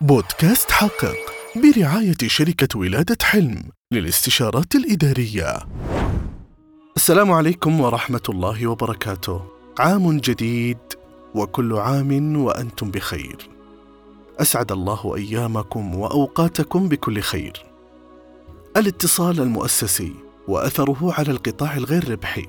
بودكاست حقق برعاية شركة ولادة حلم للاستشارات الإدارية. السلام عليكم ورحمة الله وبركاته. عام جديد وكل عام وأنتم بخير. أسعد الله أيامكم وأوقاتكم بكل خير. الاتصال المؤسسي وأثره على القطاع الغير ربحي.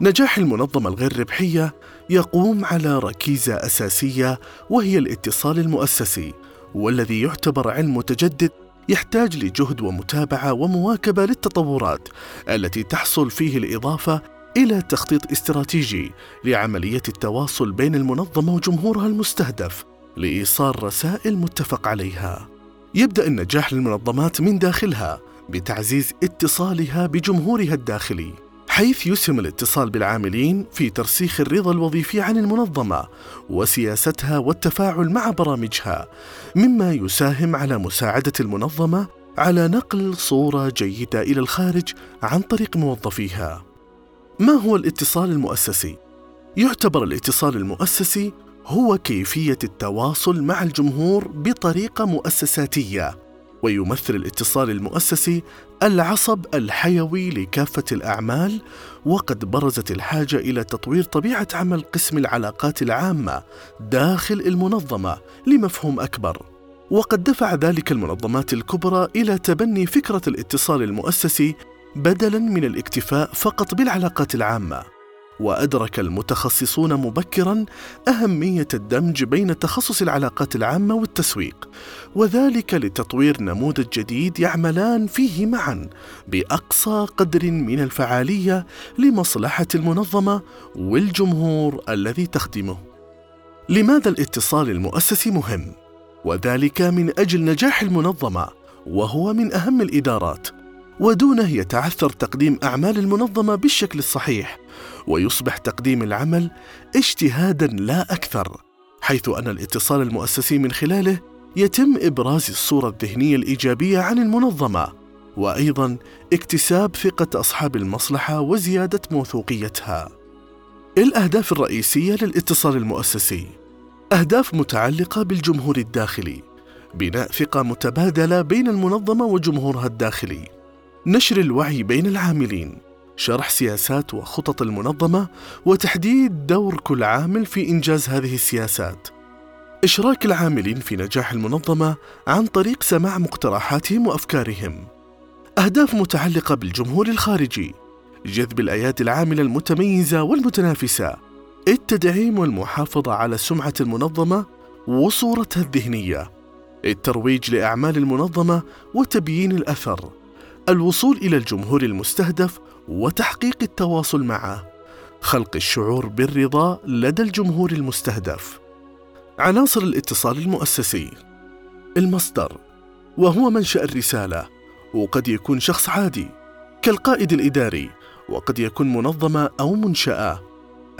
نجاح المنظمة الغير ربحية يقوم على ركيزة أساسية وهي الاتصال المؤسسي والذي يعتبر علم متجدد يحتاج لجهد ومتابعة ومواكبة للتطورات التي تحصل فيه الإضافة إلى تخطيط استراتيجي لعملية التواصل بين المنظمة وجمهورها المستهدف لإيصال رسائل متفق عليها. يبدأ النجاح للمنظمات من داخلها بتعزيز اتصالها بجمهورها الداخلي حيث يسهم الاتصال بالعاملين في ترسيخ الرضا الوظيفي عن المنظمة وسياستها والتفاعل مع برامجها مما يساهم على مساعدة المنظمة على نقل صورة جيدة إلى الخارج عن طريق موظفيها. ما هو الاتصال المؤسسي؟ يعتبر الاتصال المؤسسي هو كيفية التواصل مع الجمهور بطريقة مؤسساتية ويمثل الاتصال المؤسسي العصب الحيوي لكافة الأعمال وقد برزت الحاجة إلى تطوير طبيعة عمل قسم العلاقات العامة داخل المنظمة لمفهوم أكبر. وقد دفع ذلك المنظمات الكبرى إلى تبني فكرة الاتصال المؤسسي بدلا من الاكتفاء فقط بالعلاقات العامة. وأدرك المتخصصون مبكرا أهمية الدمج بين تخصص العلاقات العامة والتسويق وذلك لتطوير نموذج جديد يعملان فيه معا بأقصى قدر من الفعالية لمصلحة المنظمة والجمهور الذي تخدمه. لماذا الاتصال المؤسسي مهم؟ وذلك من أجل نجاح المنظمة وهو من أهم الإدارات ودونه يتعثر تقديم أعمال المنظمة بالشكل الصحيح ويصبح تقديم العمل اجتهادا لا أكثر حيث أن الاتصال المؤسسي من خلاله يتم إبراز الصورة الذهنية الإيجابية عن المنظمة وأيضا اكتساب ثقة أصحاب المصلحة وزيادة موثوقيتها. الأهداف الرئيسية للاتصال المؤسسي أهداف متعلقة بالجمهور الداخلي بناء ثقة متبادلة بين المنظمة وجمهورها الداخلي نشر الوعي بين العاملين شرح سياسات وخطط المنظمة وتحديد دور كل عامل في إنجاز هذه السياسات. إشراك العاملين في نجاح المنظمة عن طريق سماع مقترحاتهم وأفكارهم. أهداف متعلقة بالجمهور الخارجي جذب الأيادي العاملة المتميزة والمتنافسة التدعيم والمحافظة على سمعة المنظمة وصورتها الذهنية الترويج لأعمال المنظمة وتبيين الأثر الوصول إلى الجمهور المستهدف وتحقيق التواصل معه خلق الشعور بالرضا لدى الجمهور المستهدف. عناصر الاتصال المؤسسي. المصدر. وهو منشأ الرسالة. وقد يكون شخص عادي. كالقائد الإداري. وقد يكون منظمة أو منشأة.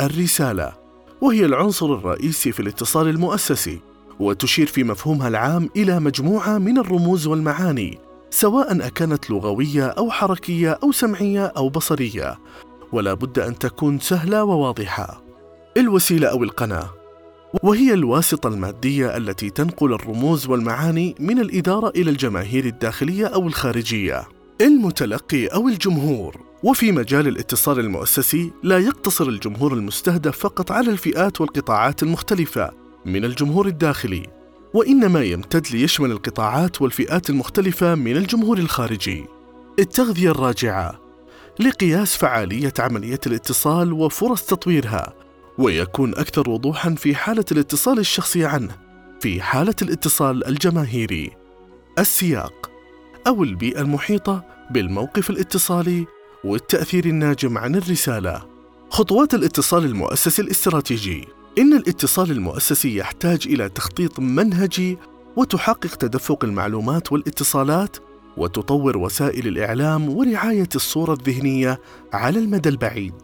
الرسالة. وهي العنصر الرئيسي في الاتصال المؤسسي. وتشير في مفهومها العام إلى مجموعة من الرموز والمعاني. سواء أكانت لغوية أو حركية أو سمعية أو بصرية ولا بد أن تكون سهلة وواضحة. الوسيلة أو القناة. وهي الواسطة المادية التي تنقل الرموز والمعاني من الإدارة إلى الجماهير الداخلية أو الخارجية. المتلقي أو الجمهور. وفي مجال الاتصال المؤسسي لا يقتصر الجمهور المستهدف فقط على الفئات والقطاعات المختلفة من الجمهور الداخلي. وإنما يمتد ليشمل القطاعات والفئات المختلفة من الجمهور الخارجي. التغذية الراجعة لقياس فعالية عملية الاتصال وفرص تطويرها، ويكون أكثر وضوحًا في حالة الاتصال الشخصي عنه، في حالة الاتصال الجماهيري. السياق أو البيئة المحيطة بالموقف الاتصالي والتأثير الناجم عن الرسالة. خطوات الاتصال المؤسسي الاستراتيجي إن الاتصال المؤسسي يحتاج إلى تخطيط منهجي وتحقق تدفق المعلومات والاتصالات وتطور وسائل الإعلام ورعاية الصورة الذهنية على المدى البعيد.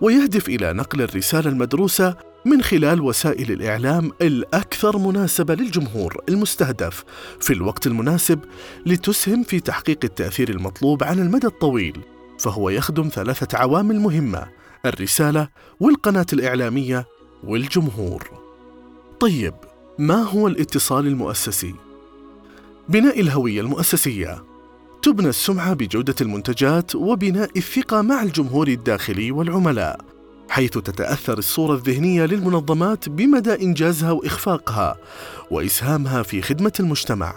ويهدف إلى نقل الرسالة المدروسة من خلال وسائل الإعلام الأكثر مناسبة للجمهور المستهدف في الوقت المناسب لتسهم في تحقيق التأثير المطلوب على المدى الطويل. فهو يخدم ثلاثة عوامل مهمة الرسالة والقناة الإعلامية والجمهور طيب ما هو الاتصال المؤسسي؟ بناء الهوية المؤسسية تبنى السمعة بجودة المنتجات وبناء الثقة مع الجمهور الداخلي والعملاء حيث تتأثر الصورة الذهنية للمنظمات بمدى إنجازها وإخفاقها وإسهامها في خدمة المجتمع.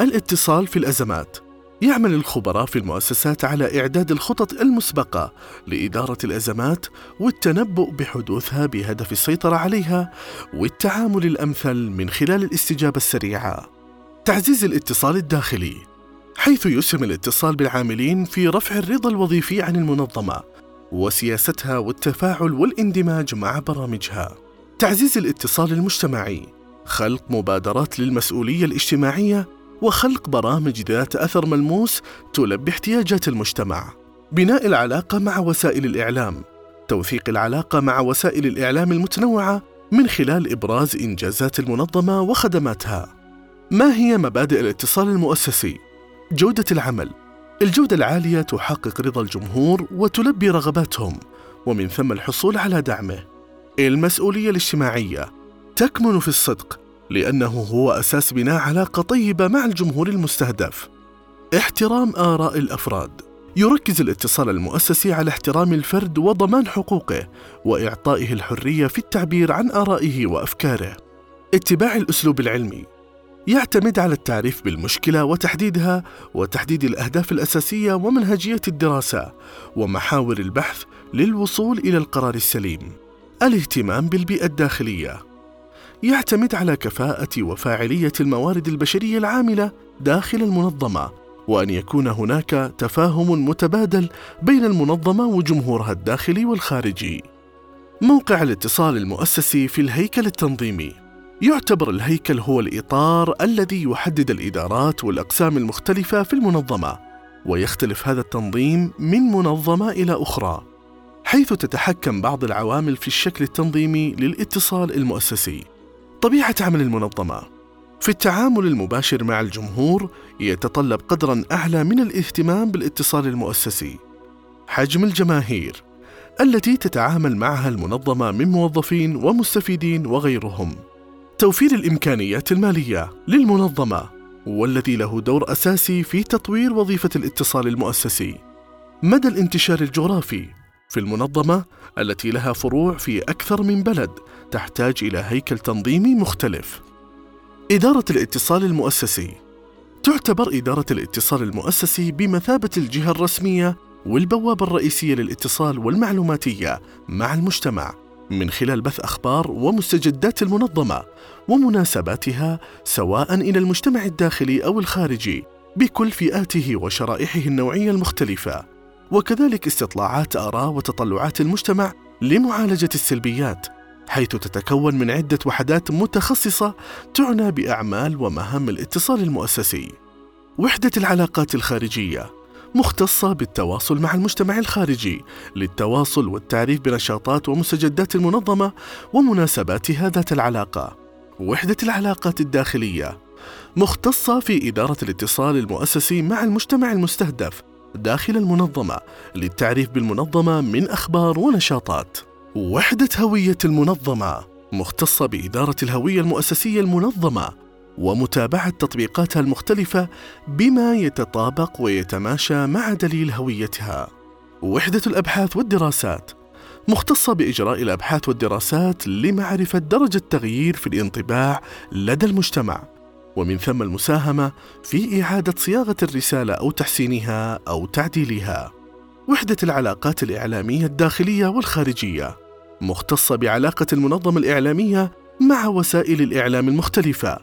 الاتصال في الأزمات يعمل الخبراء في المؤسسات على إعداد الخطط المسبقة لإدارة الأزمات والتنبؤ بحدوثها بهدف السيطرة عليها والتعامل الأمثل من خلال الاستجابة السريعة. تعزيز الاتصال الداخلي حيث يسهم الاتصال بالعاملين في رفع الرضا الوظيفي عن المنظمة وسياستها والتفاعل والاندماج مع برامجها. تعزيز الاتصال المجتمعي خلق مبادرات للمسؤولية الاجتماعية وخلق برامج ذات أثر ملموس تلبي احتياجات المجتمع. بناء العلاقة مع وسائل الإعلام توثيق العلاقة مع وسائل الإعلام المتنوعة من خلال إبراز إنجازات المنظمة وخدماتها. ما هي مبادئ الاتصال المؤسسي؟ جودة العمل الجودة العالية تحقق رضا الجمهور وتلبي رغباتهم ومن ثم الحصول على دعمه. المسؤولية الاجتماعية تكمن في الصدق لأنه هو أساس بناء علاقة طيبة مع الجمهور المستهدف. احترام آراء الأفراد يركز الاتصال المؤسسي على احترام الفرد وضمان حقوقه وإعطائه الحرية في التعبير عن آرائه وأفكاره. اتباع الأسلوب العلمي يعتمد على التعريف بالمشكلة وتحديدها وتحديد الأهداف الأساسية ومنهجية الدراسة ومحاور البحث للوصول إلى القرار السليم. الاهتمام بالبيئة الداخلية يعتمد على كفاءة وفاعلية الموارد البشرية العاملة داخل المنظمة وأن يكون هناك تفاهم متبادل بين المنظمة وجمهورها الداخلي والخارجي. موقع الاتصال المؤسسي في الهيكل التنظيمي يعتبر الهيكل هو الإطار الذي يحدد الإدارات والأقسام المختلفة في المنظمة، ويختلف هذا التنظيم من منظمة إلى أخرى، حيث تتحكم بعض العوامل في الشكل التنظيمي للاتصال المؤسسي. طبيعة عمل المنظمة في التعامل المباشر مع الجمهور يتطلب قدرا أعلى من الاهتمام بالاتصال المؤسسي. حجم الجماهير التي تتعامل معها المنظمة من موظفين ومستفيدين وغيرهم. توفير الإمكانيات المالية للمنظمة والذي له دور أساسي في تطوير وظيفة الاتصال المؤسسي مدى الانتشار الجغرافي في المنظمة التي لها فروع في أكثر من بلد تحتاج إلى هيكل تنظيمي مختلف. إدارة الاتصال المؤسسي. تعتبر إدارة الاتصال المؤسسي بمثابة الجهة الرسمية والبوابة الرئيسية للاتصال والمعلوماتية مع المجتمع من خلال بث أخبار ومستجدات المنظمة ومناسباتها سواء إلى المجتمع الداخلي أو الخارجي بكل فئاته وشرائحه النوعية المختلفة. وكذلك استطلاعات آراء وتطلعات المجتمع لمعالجة السلبيات. حيث تتكون من عدة وحدات متخصصة تعنى بأعمال ومهام الاتصال المؤسسي وحدة العلاقات الخارجية مختصة بالتواصل مع المجتمع الخارجي للتواصل والتعريف بنشاطات ومستجدات المنظمة ومناسباتها ذات العلاقة. وحدة العلاقات الداخلية مختصة في إدارة الاتصال المؤسسي مع المجتمع المستهدف داخل المنظمة للتعريف بالمنظمة من أخبار ونشاطات. وحدة هوية المنظمة مختصة بإدارة الهوية المؤسسية المنظمة ومتابعة تطبيقاتها المختلفة بما يتطابق ويتماشى مع دليل هويتها. وحدة الأبحاث والدراسات مختصة بإجراء الأبحاث والدراسات لمعرفة درجة تغيير في الانطباع لدى المجتمع، ومن ثم المساهمة في إعادة صياغة الرسالة أو تحسينها أو تعديلها. وحدة العلاقات الإعلامية الداخلية والخارجية مختصة بعلاقة المنظمة الإعلامية مع وسائل الإعلام المختلفة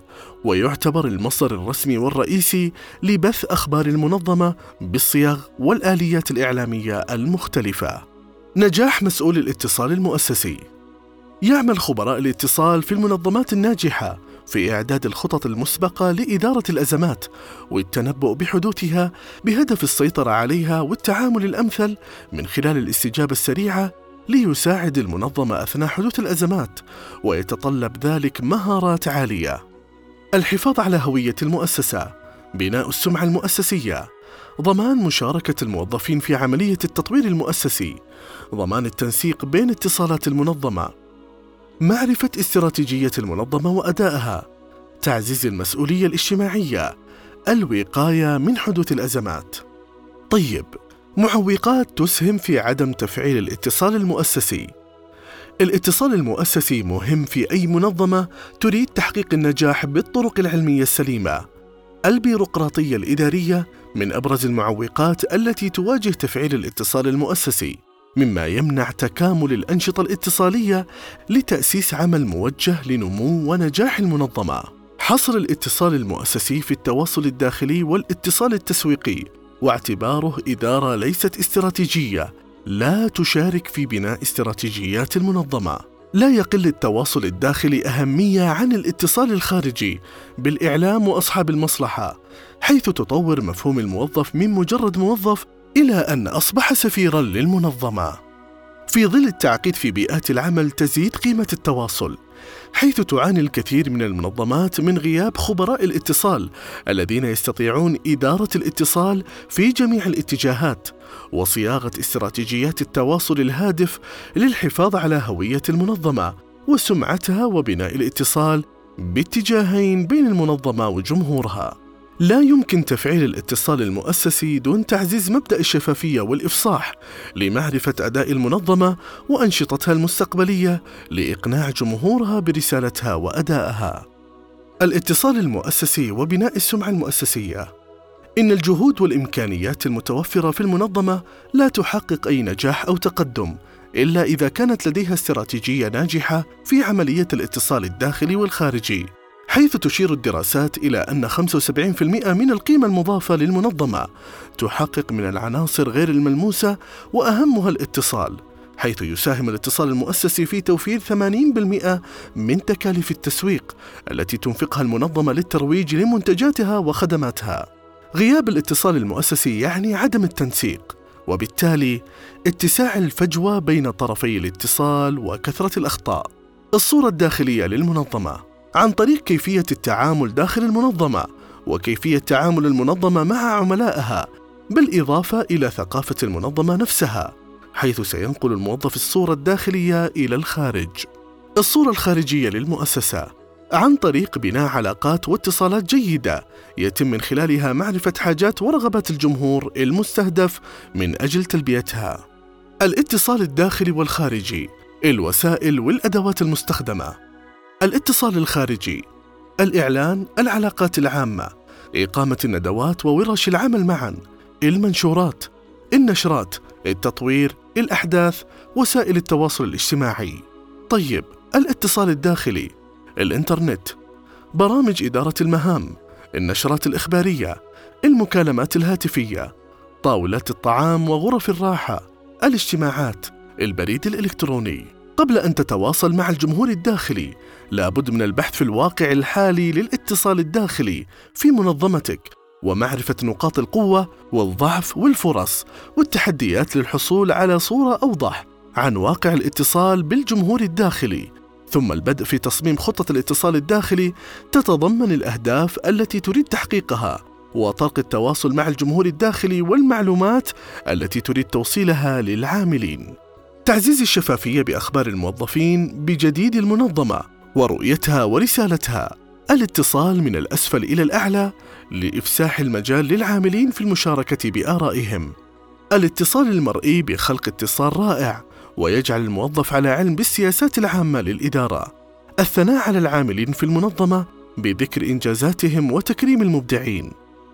ويعتبر المصدر الرسمي والرئيسي لبث أخبار المنظمة بالصيغ والآليات الإعلامية المختلفة. نجاح مسؤول الاتصال المؤسسي يعمل خبراء الاتصال في المنظمات الناجحة في إعداد الخطط المسبقة لإدارة الأزمات والتنبؤ بحدوثها بهدف السيطرة عليها والتعامل الأمثل من خلال الاستجابة السريعة ليساعد المنظمة أثناء حدوث الأزمات ويتطلب ذلك مهارات عالية. الحفاظ على هوية المؤسسة، بناء السمعة المؤسسية، ضمان مشاركة الموظفين في عملية التطوير المؤسسي، ضمان التنسيق بين اتصالات المنظمة، معرفة استراتيجية المنظمة وأدائها، تعزيز المسؤولية الاجتماعية. الوقاية من حدوث الأزمات. طيب معوقات تسهم في عدم تفعيل الاتصال المؤسسي. الاتصال المؤسسي مهم في أي منظمة تريد تحقيق النجاح بالطرق العلمية السليمة. البيروقراطية الإدارية من أبرز المعوقات التي تواجه تفعيل الاتصال المؤسسي، مما يمنع تكامل الأنشطة الاتصالية لتأسيس عمل موجه لنمو ونجاح المنظمة. حصر الاتصال المؤسسي في التواصل الداخلي والاتصال التسويقي واعتباره إدارة ليست استراتيجية لا تشارك في بناء استراتيجيات المنظمة لا يقل التواصل الداخلي أهمية عن الاتصال الخارجي بالإعلام وأصحاب المصلحة حيث تطور مفهوم الموظف من مجرد موظف إلى أن أصبح سفيرا للمنظمة. في ظل التعقيد في بيئات العمل تزيد قيمة التواصل حيث تعاني الكثير من المنظمات من غياب خبراء الاتصال الذين يستطيعون إدارة الاتصال في جميع الاتجاهات وصياغة استراتيجيات التواصل الهادف للحفاظ على هوية المنظمة وسمعتها وبناء الاتصال باتجاهين بين المنظمة وجمهورها. لا يمكن تفعيل الاتصال المؤسسي دون تعزيز مبدأ الشفافية والإفصاح لمعرفة أداء المنظمة وأنشطتها المستقبلية لإقناع جمهورها برسالتها وأدائها. الاتصال المؤسسي وبناء السمعة المؤسسية. إن الجهود والإمكانيات المتوفرة في المنظمة لا تحقق أي نجاح أو تقدم إلا إذا كانت لديها استراتيجية ناجحة في عملية الاتصال الداخلي والخارجي. حيث تشير الدراسات إلى أن 75% من القيمة المضافة للمنظمة تحقق من العناصر غير الملموسة وأهمها الاتصال حيث يساهم الاتصال المؤسسي في توفير 80% من تكاليف التسويق التي تنفقها المنظمة للترويج لمنتجاتها وخدماتها. غياب الاتصال المؤسسي يعني عدم التنسيق، وبالتالي اتساع الفجوة بين طرفي الاتصال وكثرة الأخطاء. الصورة الداخلية للمنظمة عن طريق كيفية التعامل داخل المنظمة وكيفية تعامل المنظمة مع عملائها بالإضافة إلى ثقافة المنظمة نفسها حيث سينقل الموظف الصورة الداخلية إلى الخارج. الصورة الخارجية للمؤسسة عن طريق بناء علاقات واتصالات جيدة يتم من خلالها معرفة حاجات ورغبات الجمهور المستهدف من أجل تلبيتها. الاتصال الداخلي والخارجي، الوسائل والأدوات المستخدمة الاتصال الخارجي الإعلان العلاقات العامة إقامة الندوات وورش العمل معا المنشورات النشرات التطوير الأحداث وسائل التواصل الاجتماعي. طيب الاتصال الداخلي الإنترنت برامج إدارة المهام النشرات الإخبارية المكالمات الهاتفية طاولات الطعام وغرف الراحة الاجتماعات البريد الإلكتروني. قبل أن تتواصل مع الجمهور الداخلي لابد من البحث في الواقع الحالي للاتصال الداخلي في منظمتك ومعرفة نقاط القوة والضعف والفرص والتحديات للحصول على صورة أوضح عن واقع الاتصال بالجمهور الداخلي. ثم البدء في تصميم خطة الاتصال الداخلي تتضمن الأهداف التي تريد تحقيقها وطرق التواصل مع الجمهور الداخلي والمعلومات التي تريد توصيلها للعاملين. تعزيز الشفافية بأخبار الموظفين بجديد المنظمة ورؤيتها ورسالتها. الاتصال من الأسفل إلى الأعلى لإفساح المجال للعاملين في المشاركة بآرائهم. الاتصال المرئي بخلق اتصال رائع ويجعل الموظف على علم بالسياسات العامة للإدارة. الثناء على العاملين في المنظمة بذكر إنجازاتهم وتكريم المبدعين.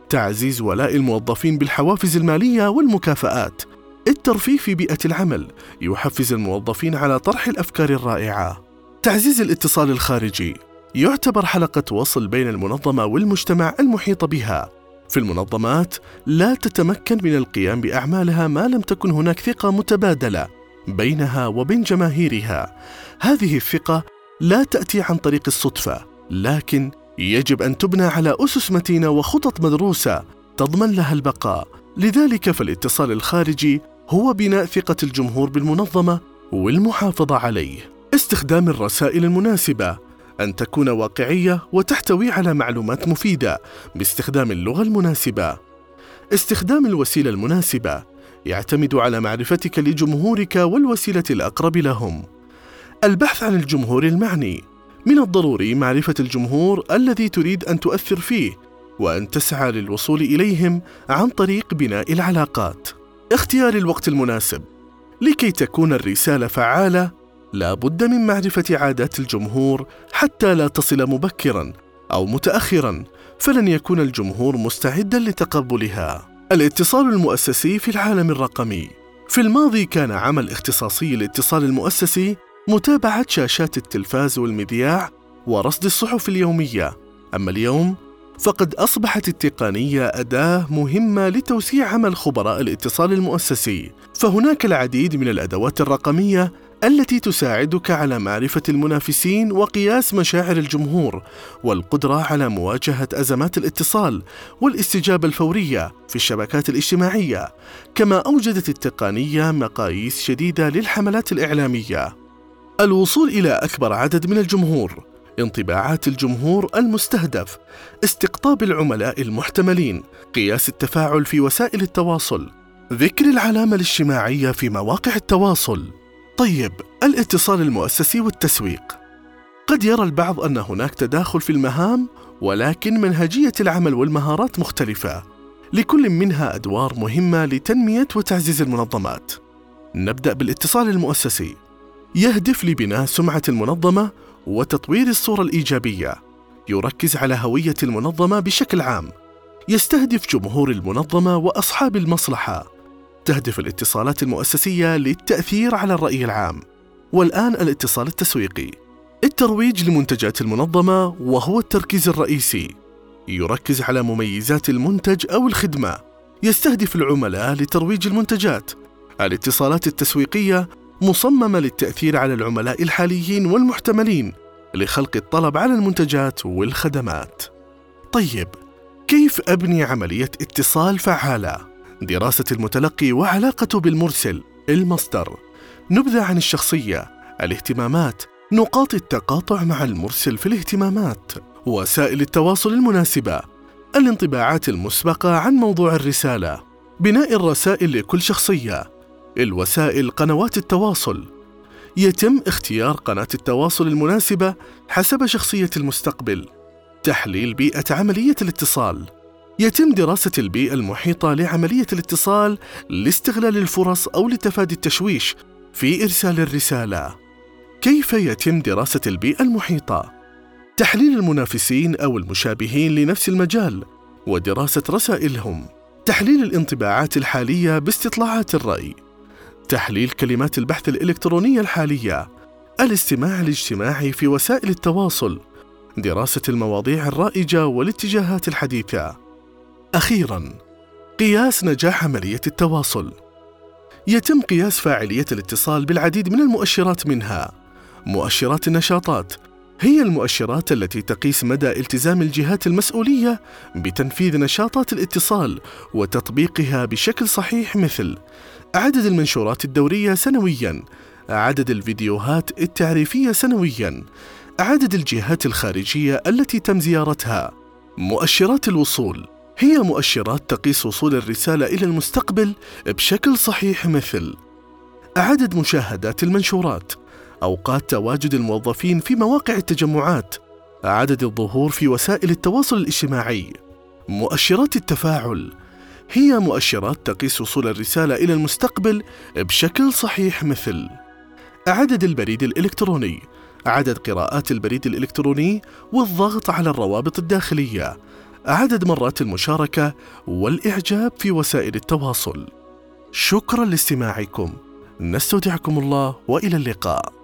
تعزيز ولاء الموظفين بالحوافز المالية والمكافآت الترفيه في بيئة العمل يحفز الموظفين على طرح الأفكار الرائعة. تعزيز الاتصال الخارجي يعتبر حلقة وصل بين المنظمة والمجتمع المحيط بها. في المنظمات لا تتمكن من القيام بأعمالها ما لم تكن هناك ثقة متبادلة بينها وبين جماهيرها. هذه الثقة لا تأتي عن طريق الصدفة، لكن يجب أن تبنى على أسس متينة وخطط مدروسة تضمن لها البقاء. لذلك فالاتصال الخارجي هو بناء ثقة الجمهور بالمنظمة والمحافظة عليه. استخدام الرسائل المناسبة أن تكون واقعية وتحتوي على معلومات مفيدة باستخدام اللغة المناسبة. استخدام الوسيلة المناسبة يعتمد على معرفتك لجمهورك والوسيلة الأقرب لهم. البحث عن الجمهور المعني من الضروري معرفة الجمهور الذي تريد أن تؤثر فيه وأن تسعى للوصول إليهم عن طريق بناء العلاقات. اختيار الوقت المناسب لكي تكون الرسالة فعالة لا بد من معرفة عادات الجمهور حتى لا تصل مبكرا أو متأخرا فلن يكون الجمهور مستعدا لتقبلها. الاتصال المؤسسي في العالم الرقمي في الماضي كان عمل اختصاصي الاتصال المؤسسي متابعة شاشات التلفاز والمذياع ورصد الصحف اليومية، أما اليوم فقد أصبحت التقنية أداة مهمة لتوسيع عمل خبراء الاتصال المؤسسي، فهناك العديد من الأدوات الرقمية التي تساعدك على معرفة المنافسين وقياس مشاعر الجمهور والقدرة على مواجهة أزمات الاتصال والاستجابة الفورية في الشبكات الاجتماعية، كما أوجدت التقنية مقاييس جديدة للحملات الإعلامية. الوصول إلى أكبر عدد من الجمهور، انطباعات الجمهور المستهدف، استقطاب العملاء المحتملين، قياس التفاعل في وسائل التواصل، ذكر العلامة الاجتماعية في مواقع التواصل. طيب الاتصال المؤسسي والتسويق. قد يرى البعض أن هناك تداخل في المهام ولكن منهجية العمل والمهارات مختلفة. لكل منها أدوار مهمة لتنمية وتعزيز المنظمات. نبدأ بالاتصال المؤسسي. يهدف لبناء سمعة المنظمة وتطوير الصورة الإيجابية يركز على هوية المنظمة بشكل عام يستهدف جمهور المنظمة وأصحاب المصلحة تهدف الاتصالات المؤسسية للتأثير على الرأي العام. والآن الاتصال التسويقي. الترويج لمنتجات المنظمة وهو التركيز الرئيسي. يركز على مميزات المنتج أو الخدمة. يستهدف العملاء لترويج المنتجات. الاتصالات التسويقية مصممة للتأثير على العملاء الحاليين والمحتملين لخلق الطلب على المنتجات والخدمات. طيب، كيف أبني عملية اتصال فعالة؟ دراسة المتلقي وعلاقته بالمرسل المصدر نبذة عن الشخصية الاهتمامات نقاط التقاطع مع المرسل في الاهتمامات وسائل التواصل المناسبة الانطباعات المسبقة عن موضوع الرسالة بناء الرسائل لكل شخصية الوسائل قنوات التواصل يتم اختيار قناة التواصل المناسبة حسب شخصية المستقبل تحليل بيئة عملية الاتصال يتم دراسة البيئة المحيطة لعملية الاتصال لاستغلال الفرص أو لتفادي التشويش في إرسال الرسالة. كيف يتم دراسة البيئة المحيطة؟ تحليل المنافسين أو المشابهين لنفس المجال ودراسة رسائلهم. تحليل الانطباعات الحالية باستطلاعات الرأي. تحليل كلمات البحث الإلكترونية الحالية. الاستماع الاجتماعي في وسائل التواصل. دراسة المواضيع الرائجة والاتجاهات الحديثة. أخيرا قياس نجاح عملية التواصل يتم قياس فاعلية الاتصال بالعديد من المؤشرات منها مؤشرات النشاطات هي المؤشرات التي تقيس مدى التزام الجهات المسؤولية بتنفيذ نشاطات الاتصال وتطبيقها بشكل صحيح مثل عدد المنشورات الدورية سنويا عدد الفيديوهات التعريفية سنويا عدد الجهات الخارجية التي تم زيارتها مؤشرات الوصول هي مؤشرات تقيس وصول الرسالة إلى المستقبل بشكل صحيح مثل عدد مشاهدات المنشورات، أوقات تواجد الموظفين في مواقع التجمعات، عدد الظهور في وسائل التواصل الاجتماعي. مؤشرات التفاعل هي مؤشرات تقيس وصول الرسالة إلى المستقبل بشكل صحيح مثل عدد البريد الإلكتروني، عدد قراءات البريد الإلكتروني والضغط على الروابط الداخلية، عدد مرات المشاركة والإعجاب في وسائل التواصل. شكرا لاستماعكم. نستودعكم الله وإلى اللقاء.